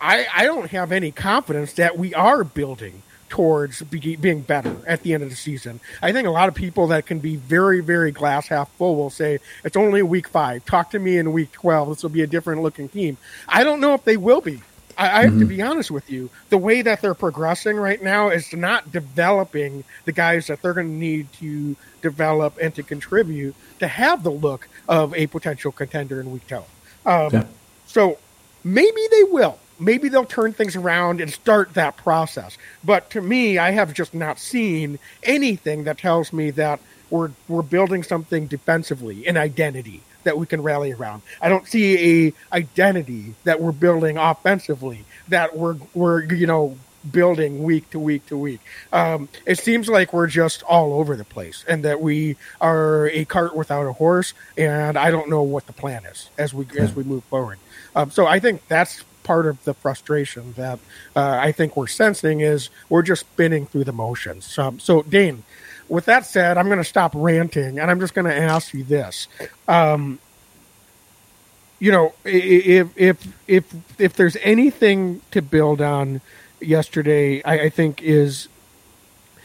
I, I don't have any confidence that we are building towards be, being better at the end of the season. I think a lot of people that can be very, very glass half full will say, it's only week five. Talk to me in week 12. This will be a different looking team. I don't know if they will be. I, I have mm-hmm. to be honest with you. The way that they're progressing right now is not developing the guys that they're going to need to develop and to contribute to have the look of a potential contender in week 12. Um, yeah. So maybe they will. Maybe they'll turn things around and start that process. But to me, I have just not seen anything that tells me that we're we're building something defensively, an identity that we can rally around. I don't see a identity that we're building offensively that we're we're you know building week to week to week. Um, it seems like we're just all over the place, and that we are a cart without a horse. And I don't know what the plan is as we as we move forward. Um, so I think that's part of the frustration that uh, I think we're sensing is we're just spinning through the motions. Um, so Dane, with that said, I'm going to stop ranting and I'm just going to ask you this. Um, you know, if if if if there's anything to build on yesterday, I, I think is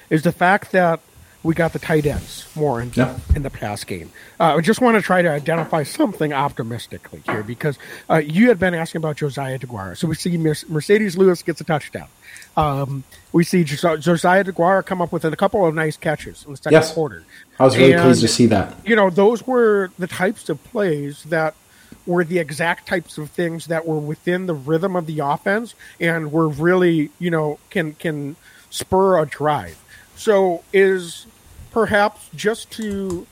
is the fact that we got the tight ends more in, yeah. in the pass game. Uh, I just want to try to identify something optimistically here because uh, you had been asking about Josiah Deguara. So we see Marcedes Lewis gets a touchdown. Um, we see Josiah Deguara come up with a couple of nice catches in the second yes. quarter. I was really and, pleased to see that. You know, those were the types of plays that were the exact types of things that were within the rhythm of the offense and were really, you know, can can spur a drive. So is perhaps just to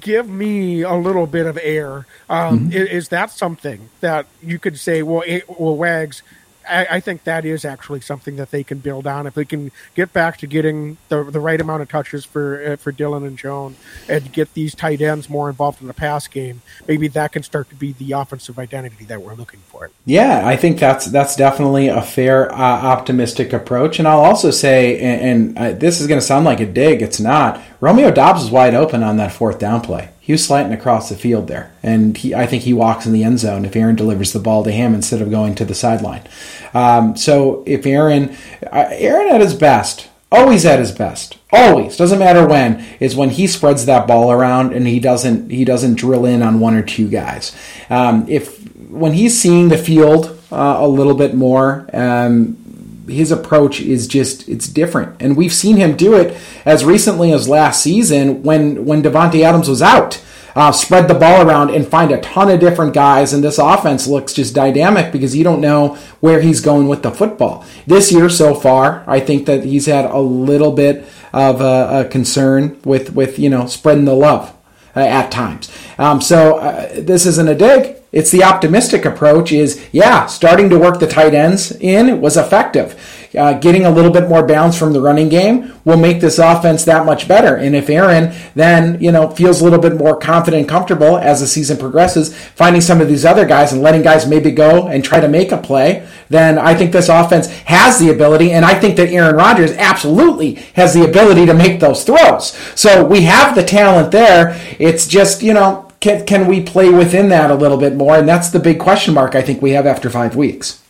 give me a little bit of air. Um, mm-hmm. is, is, that something that you could say? Well, it, well, Wags, I, I, think that is actually something that they can build on if they can get back to getting the the right amount of touches for uh, for Dillon and Jones and get these tight ends more involved in the pass game. Maybe that can start to be the offensive identity that we're looking for. Yeah, I think that's that's definitely a fair uh, optimistic approach. And I'll also say, and, and uh, this is going to sound like a dig, it's not. Romeo Doubs is wide open on that fourth down play he was slanting across the field there, and he, I think he walks in the end zone if Aaron delivers the ball to him instead of going to the sideline. Um, so if Aaron, uh, Aaron at his best, always at his best, always doesn't matter when, is when he spreads that ball around and he doesn't he doesn't drill in on one or two guys. Um, if when he's seeing the field uh, a little bit more. Um, his approach is just it's different. And we've seen him do it as recently as last season when when Davante Adams was out. Uh, spread the ball around and find a ton of different guys. And this offense looks just dynamic because you don't know where he's going with the football. This year so far I think that he's had a little bit of a, a concern with with you know spreading the love uh, at times. Um, so uh, this isn't a dig it's the optimistic approach is, yeah, starting to work the tight ends in was effective. uh, getting a little bit more balance from the running game will make this offense that much better. And if Aaron then, you know, feels a little bit more confident and comfortable as the season progresses, finding some of these other guys and letting guys maybe go and try to make a play, then I think this offense has the ability. And I think that Aaron Rodgers absolutely has the ability to make those throws. So we have the talent there. It's just, you know, can, can we play within that a little bit more? And that's the big question mark I think we have after five weeks.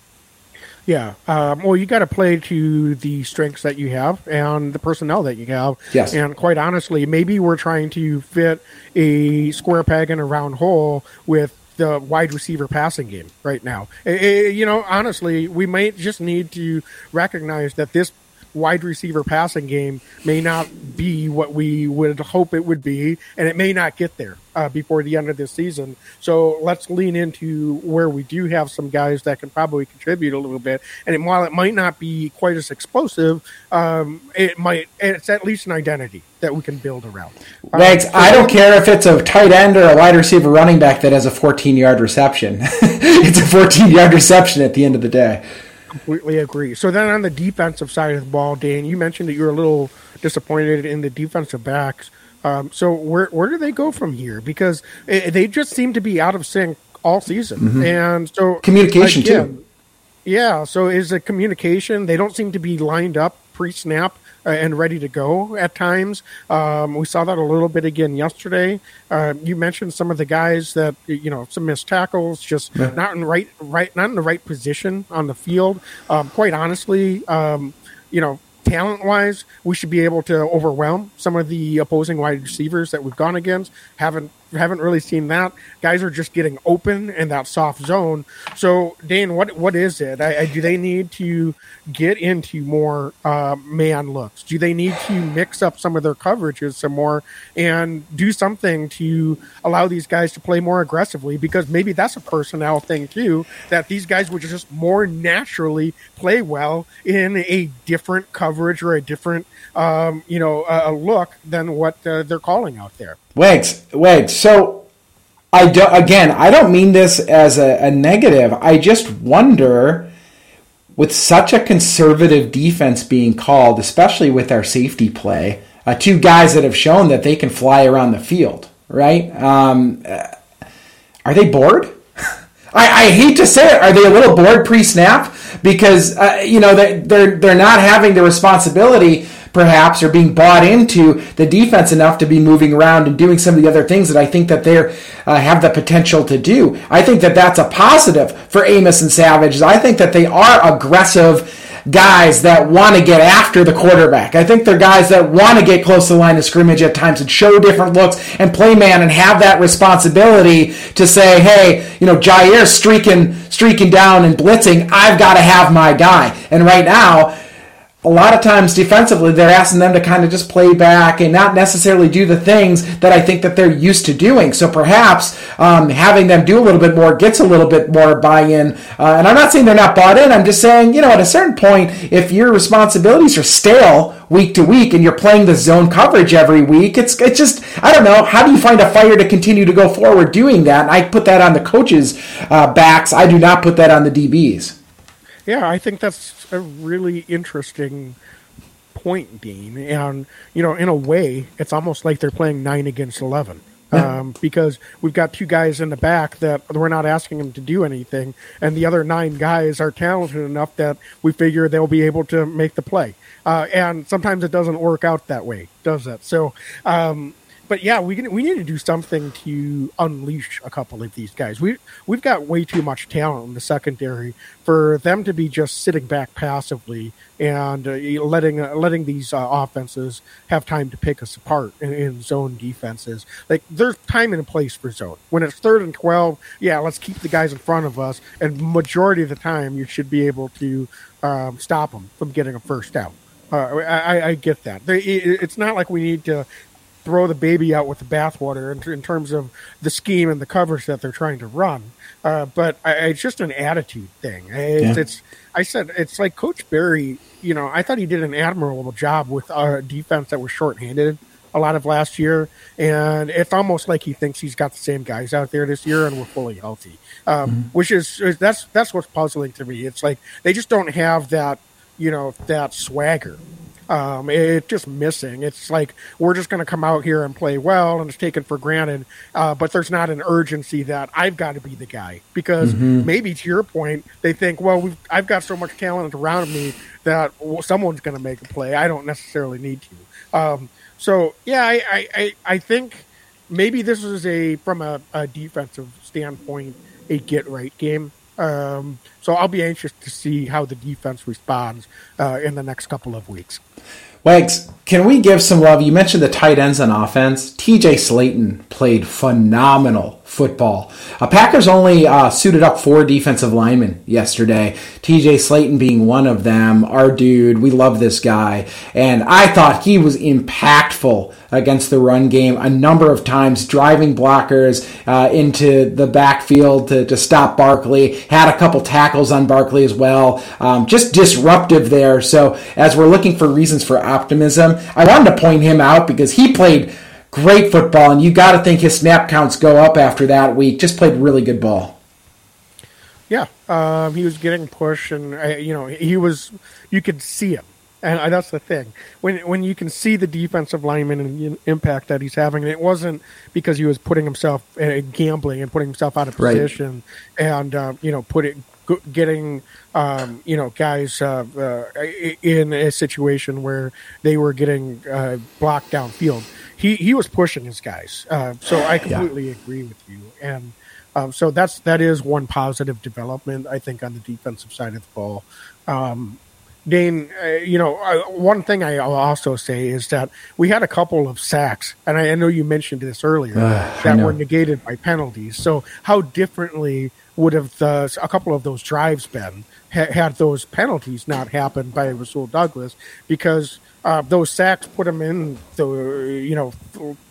Yeah. Um, well, you got to play to the strengths that you have and the personnel that you have. Yes. And quite honestly, maybe we're trying to fit a square peg in a round hole with the wide receiver passing game right now. It, it, you know, honestly, we might just need to recognize that this wide receiver passing game may not be what we would hope it would be, and it may not get there uh, before the end of this season. So let's lean into where we do have some guys that can probably contribute a little bit. And while it might not be quite as explosive, um, it might. It's at least an identity that we can build around. Thanks. Um, so I don't care if it's a tight end or a wide receiver running back that has a 14 yard reception. it's a 14 yard reception at the end of the day completely agree. So then on the defensive side of the ball, Dan, you mentioned that you're a little disappointed in the defensive backs. Um, so where where do they go from here? Because it, they just seem to be out of sync all season, mm-hmm. and so communication again, too. Yeah. So is it communication? They don't seem to be lined up pre-snap uh, and ready to go at times. Um, we saw that a little bit again yesterday. Uh, you mentioned some of the guys that you know some missed tackles, just yeah. not in right right not in the right position on the field. Um, quite honestly, um, you know talent wise, we should be able to overwhelm some of the opposing wide receivers that we've gone against. Haven't haven't really seen that. Guys are just getting open in that soft zone. So, Dane, what what is it? I, I, do they need to get into more uh, man looks? Do they need to mix up some of their coverages some more and do something to allow these guys to play more aggressively? Because maybe that's a personnel thing too. That these guys would just more naturally play well in a different coverage or a different, um, you know, uh, look than what uh, they're calling out there. Wags, Wags. So, I do, again, I don't mean this as a, a negative. I just wonder, with such a conservative defense being called, especially with our safety play, uh, two guys that have shown that they can fly around the field, right? Um, uh, are they bored? I, I, hate to say it. Are they a little bored pre-snap because uh, you know they, they're they're not having the responsibility perhaps or being bought into the defense enough to be moving around and doing some of the other things that I think that they uh, have the potential to do. I think that that's a positive for Amos and Savage. I think that they are aggressive guys that want to get after the quarterback. I think they're guys that want to get close to the line of scrimmage at times and show different looks and play man and have that responsibility to say, hey, you know, Jaire's streaking streaking down and blitzing. I've got to have my guy. And right now, a lot of times defensively they're asking them to kind of just play back and not necessarily do the things that I think that they're used to doing. So perhaps um, having them do a little bit more gets a little bit more buy-in. Uh, and I'm not saying they're not bought in. I'm just saying, you know, at a certain point, if your responsibilities are stale week to week and you're playing the zone coverage every week, it's it's just I don't know. How do you find a fire to continue to go forward doing that? And I put that on the coaches' uh, backs. I do not put that on the DBs. Yeah, I think that's a really interesting point, Dean. And, you know, in a way, it's almost like they're playing nine against 11. Um, because we've got two guys in the back that we're not asking them to do anything, and the other nine guys are talented enough that we figure they'll be able to make the play. Uh, and sometimes it doesn't work out that way, does it? So, um, but yeah, we can, we need to do something to unleash a couple of these guys. We we've got way too much talent in the secondary for them to be just sitting back passively and uh, letting uh, letting these uh, offenses have time to pick us apart in, in, zone defenses. Like there's time and place for zone. When it's third and twelve, yeah, let's keep the guys in front of us, and majority of the time you should be able to um, stop them from getting a first down. Uh, I, I, get that. It's not like we need to throw the baby out with the bathwater in, in, terms of the scheme and the coverage that they're trying to run. Uh, but I, it's just an attitude thing. It's, yeah. it's, I said it's like Coach Barry. You know, I thought he did an admirable job with a defense that was shorthanded a lot of last year, and it's almost like he thinks he's got the same guys out there this year, and we're fully healthy. Um, mm-hmm. Which is that's that's what's puzzling to me. It's like they just don't have that you know, that swagger. Um, it's just missing. It's like we're just going to come out here and play well, and it's taken for granted. Uh, but there's not an urgency that I've got to be the guy because maybe to your point, they think, well, we've, I've got so much talent around me that someone's going to make a play. I don't necessarily need to. Um, so yeah, I, I, I, I think maybe this is a from a, a defensive standpoint a get right game. Um, so I'll be anxious to see how the defense responds uh, in the next couple of weeks. Wags, can we give some love? You mentioned the tight ends on offense. TJ Slaton played phenomenal football. Uh, Packers only uh, suited up four defensive linemen yesterday. TJ Slaton being one of them. Our dude, we love this guy. And I thought he was impactful against the run game a number of times, driving blockers uh, into the backfield to, to stop Barkley. Had a couple tackles on Barkley as well. Um, just disruptive there. So as we're looking for reasons for optimism, I wanted to point him out because he played great football, and you got to think his snap counts go up after that week. Just played really good ball. Yeah, um, he was getting pushed, and uh, you know he was. You could see him, and that's the thing. When when you can see the defensive lineman and the impact that he's having, and it wasn't because he was putting himself uh, gambling and putting himself out of Right. position, and uh, you know put it getting um, you know guys uh, uh, in a situation where they were getting uh, blocked downfield. He he was pushing his guys, uh, so I completely agree with you, and. Um, so that's that is one positive development I think on the defensive side of the ball. Um, Dane, uh, you know, uh, one thing I'll also say is that we had a couple of sacks, and I, I know you mentioned this earlier Ugh, I that were negated by penalties. So how differently would have the, a couple of those drives been ha- had those penalties not happened by Rasul Douglas? Because uh, those sacks put him in the you know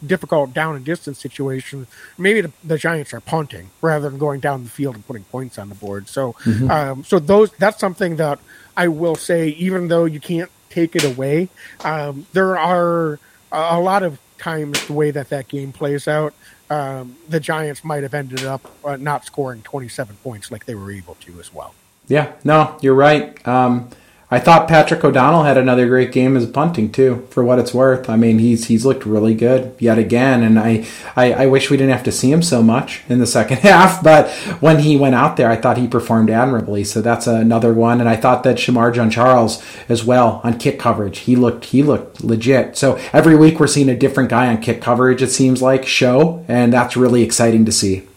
difficult down and distance situation. Maybe the, the Giants are punting rather than going down the field and putting points on the board. So, um, so those that's something that I will say, even though you can't take it away, um, there are a, a lot of times the way that that game plays out. Um, the Giants might have ended up uh, not scoring 27 points like they were able to as well. Yeah, no, you're right. Um, I thought Patrick O'Donnell had another great game as punting too, for what it's worth. I mean, he's he's looked really good yet again, and I, I I wish we didn't have to see him so much in the second half. But when he went out there, I thought he performed admirably. So that's another one, and I thought that Shemar Jean-Charles as well on kick coverage. He looked he looked legit. So every week we're seeing a different guy on kick coverage. It seems like show, and that's really exciting to see.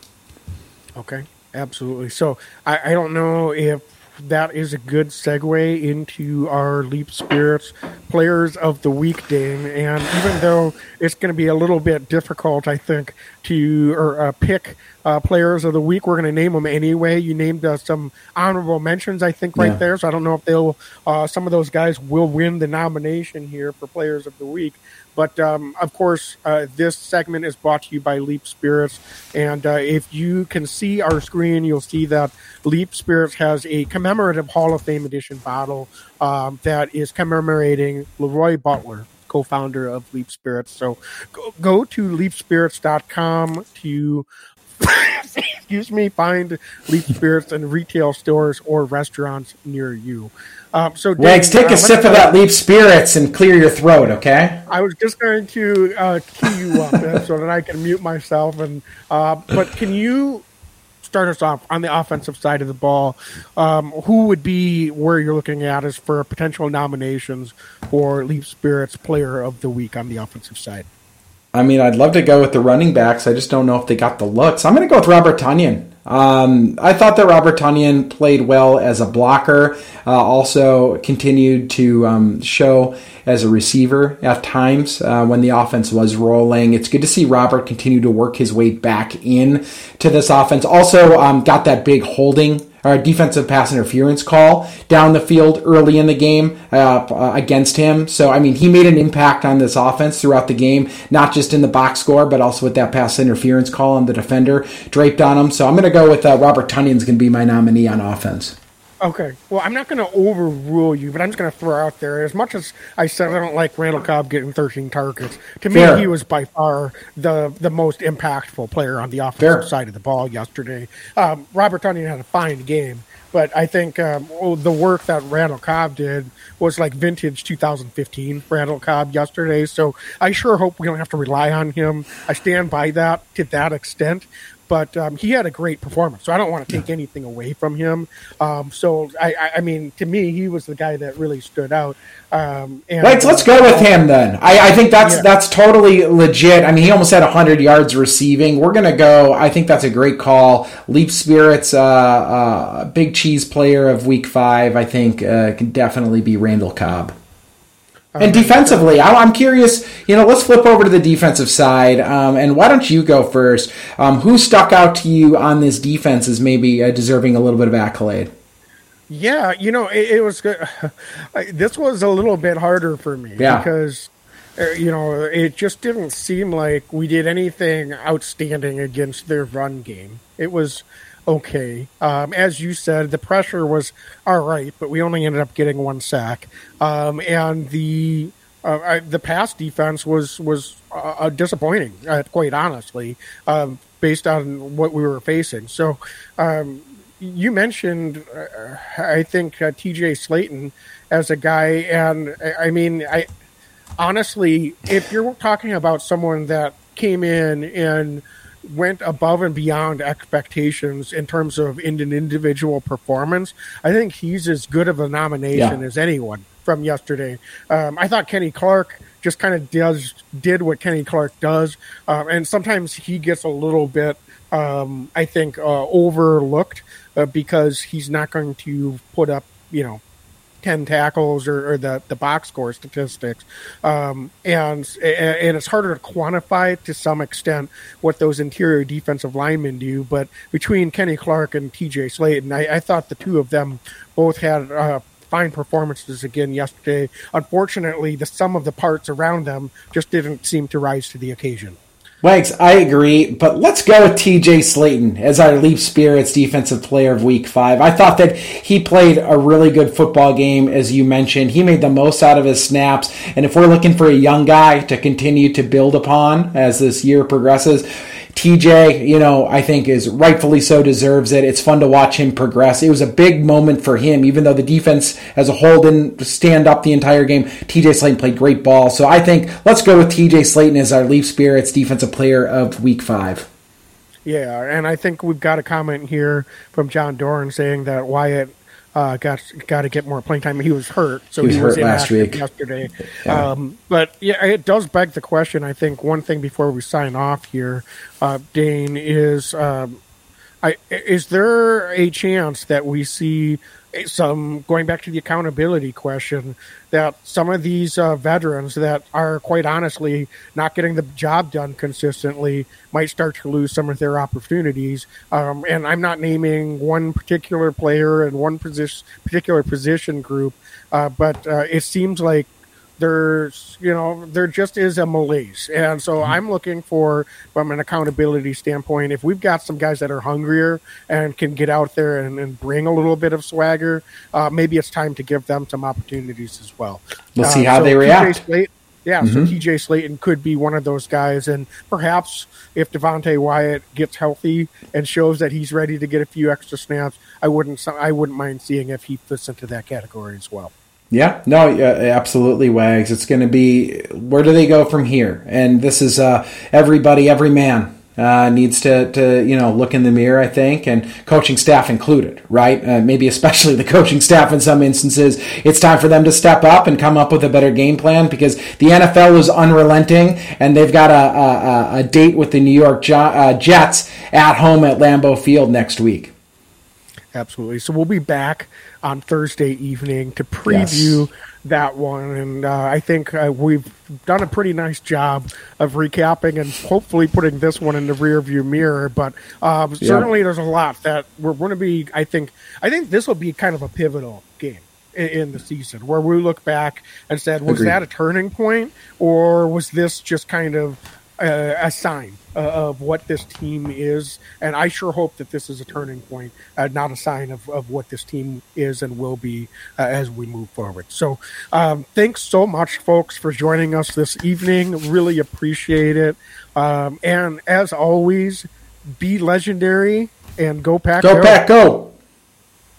Okay, absolutely. So I, I don't know if that is a good segue into our Leap Spirits Players of the Week, Dane. And even though it's going to be a little bit difficult, I think, to or uh, pick uh, Players of the Week, we're going to name them anyway. You named uh, some honorable mentions, I think, right Yeah. there. So I don't know if they'll uh, some of those guys will win the nomination here for Players of the Week. But um, of course, uh, this segment is brought to you by Leap Spirits. And uh, if you can see our screen, you'll see that Leap Spirits has a commemorative Hall of Fame edition bottle um, that is commemorating LeRoy Butler, co founder of Leap Spirits. So go, go to leapspirits.com to excuse me, find Leap Spirits in retail stores or restaurants near you. Um, so, Wags, take uh, a sip of that Leap Spirits and clear your throat, okay? I was just going to uh, key you up so that I can mute myself. And uh, but can you start us off on the offensive side of the ball? Um, who would be where you're looking at as for potential nominations for Leap Spirits Player of the Week on the offensive side? I mean, I'd love to go with the running backs. I just don't know if they got the looks. I'm going to go with Robert Tonyan. Um, I thought that Robert Tonyan played well as a blocker. Uh, also continued to um, show as a receiver at times uh, when the offense was rolling. It's good to see Robert continue to work his way back in to this offense. Also um, got that big holding or defensive pass interference call down the field early in the game uh, against him. So, I mean, he made an impact on this offense throughout the game, not just in the box score, but also with that pass interference call on the defender draped on him. So, I'm going to go with uh, Robert Tonyan's going to be my nominee on offense. Okay. Well, I'm not going to overrule you, but I'm just going to throw out there. As much as I said I don't like Randall Cobb getting 13 targets, to me he was by far the the most impactful player on the offensive Fair. side of the ball yesterday. Um, Robert Tonyan had a fine game, but I think um, oh, the work that Randall Cobb did was like vintage 2015 Randall Cobb yesterday. So I sure hope we don't have to rely on him. I stand by that to that extent but um, he had a great performance. So I don't want to take anything away from him. Um, so I, I, I, mean, to me, he was the guy that really stood out. Um, and, let's let's go with him then. I, I think that's yeah. that's totally legit. I mean, he almost had hundred yards receiving. We're gonna go. I think that's a great call. Leap Spirits, uh, uh, big cheese player of Week Five. I think uh, can definitely be Randall Cobb. And defensively, I'm curious. You know, let's flip over to the defensive side. Um, and why don't you go first? Um, who stuck out to you on this defense as maybe uh, deserving a little bit of accolade? Yeah, you know, it, it was good. this was a little bit harder for me yeah. because uh, you know it just didn't seem like we did anything outstanding against their run game. It was okay. Um, as you said, the pressure was all right, but we only ended up getting one sack. Um, and the uh, I, the pass defense was was uh, uh disappointing, uh, quite honestly, um, based on what we were facing. So, um, you mentioned, uh, I think uh, T.J. Slaton as a guy, and I mean, I honestly, if you're talking about someone that came in and went above and beyond expectations in terms of in an individual performance. I think he's as good of a nomination yeah. as anyone from yesterday. Um, I thought Kenny Clark just kind of does did what Kenny Clark does, um, and sometimes he gets a little bit, um, I think, uh, overlooked uh, because he's not going to put up, you know, 10 tackles or, or, the, the box score statistics. Um, and, and it's harder to quantify to some extent what those interior defensive linemen do. But between Kenny Clark and TJ Slaton, I, I thought the two of them both had uh, fine performances again yesterday. Unfortunately, the sum of the parts around them just didn't seem to rise to the occasion. Wags, I agree, but let's go with TJ Slaton as our Leap Spirits defensive player of week five. I thought that he played a really good football game, as you mentioned. He made the most out of his snaps, and if we're looking for a young guy to continue to build upon as this year progresses, TJ, you know, I think is rightfully so deserves it. It's fun to watch him progress. It was a big moment for him, even though the defense as a whole didn't stand up the entire game. TJ Slaton played great ball. So I think let's go with TJ Slaton as our Leap Spirits defensive player of week five. Yeah, and I think we've got a comment here from John Doran saying that Wyatt uh, got got to get more playing time. He was hurt, so he was, he was hurt last week yesterday. Yeah. Um, but yeah, it does beg the question. I think one thing before we sign off here, uh, Dane is. Um, I, is there a chance that we see some going back to the accountability question that some of these uh, veterans that are quite honestly not getting the job done consistently might start to lose some of their opportunities. Um, and I'm not naming one particular player and one position, particular position group, uh, but uh, it seems like there's you know there just is a malaise and so mm-hmm. i'm looking for from an accountability standpoint if we've got some guys that are hungrier and can get out there and, and bring a little bit of swagger uh, maybe it's time to give them some opportunities as well we'll uh, see how so they react Slate, yeah, mm-hmm. so TJ Slaton could be one of those guys, and perhaps if Devonte Wyatt gets healthy and shows that he's ready to get a few extra snaps, I wouldn't I wouldn't mind seeing if he fits into that category as well. Yeah, no, absolutely, Wags. It's going to be where do they go from here? And this is uh, everybody, every man uh, needs to, to you know look in the mirror, I think, and coaching staff included, right? Uh, maybe especially the coaching staff in some instances. It's time for them to step up and come up with a better game plan because the NFL is unrelenting, and they've got a, a, a date with the New York uh, Jets at home at Lambeau Field next week. Absolutely. So we'll be back on Thursday evening to preview yes. that one. And uh, I think uh, we've done a pretty nice job of recapping and hopefully putting this one in the rearview mirror. But uh, certainly, there's a lot that we're going to be. I think. I think this will be kind of a pivotal game in the season where we look back and said, was Agreed. that a turning point or was this just kind of a sign uh, of what this team is. And I sure hope that this is a turning point, uh, not a sign of, of what this team is and will be uh, as we move forward. So um, thanks so much, folks, for joining us this evening. Really appreciate it. Um, and as always, be legendary and go pack. Go, go. pack, go.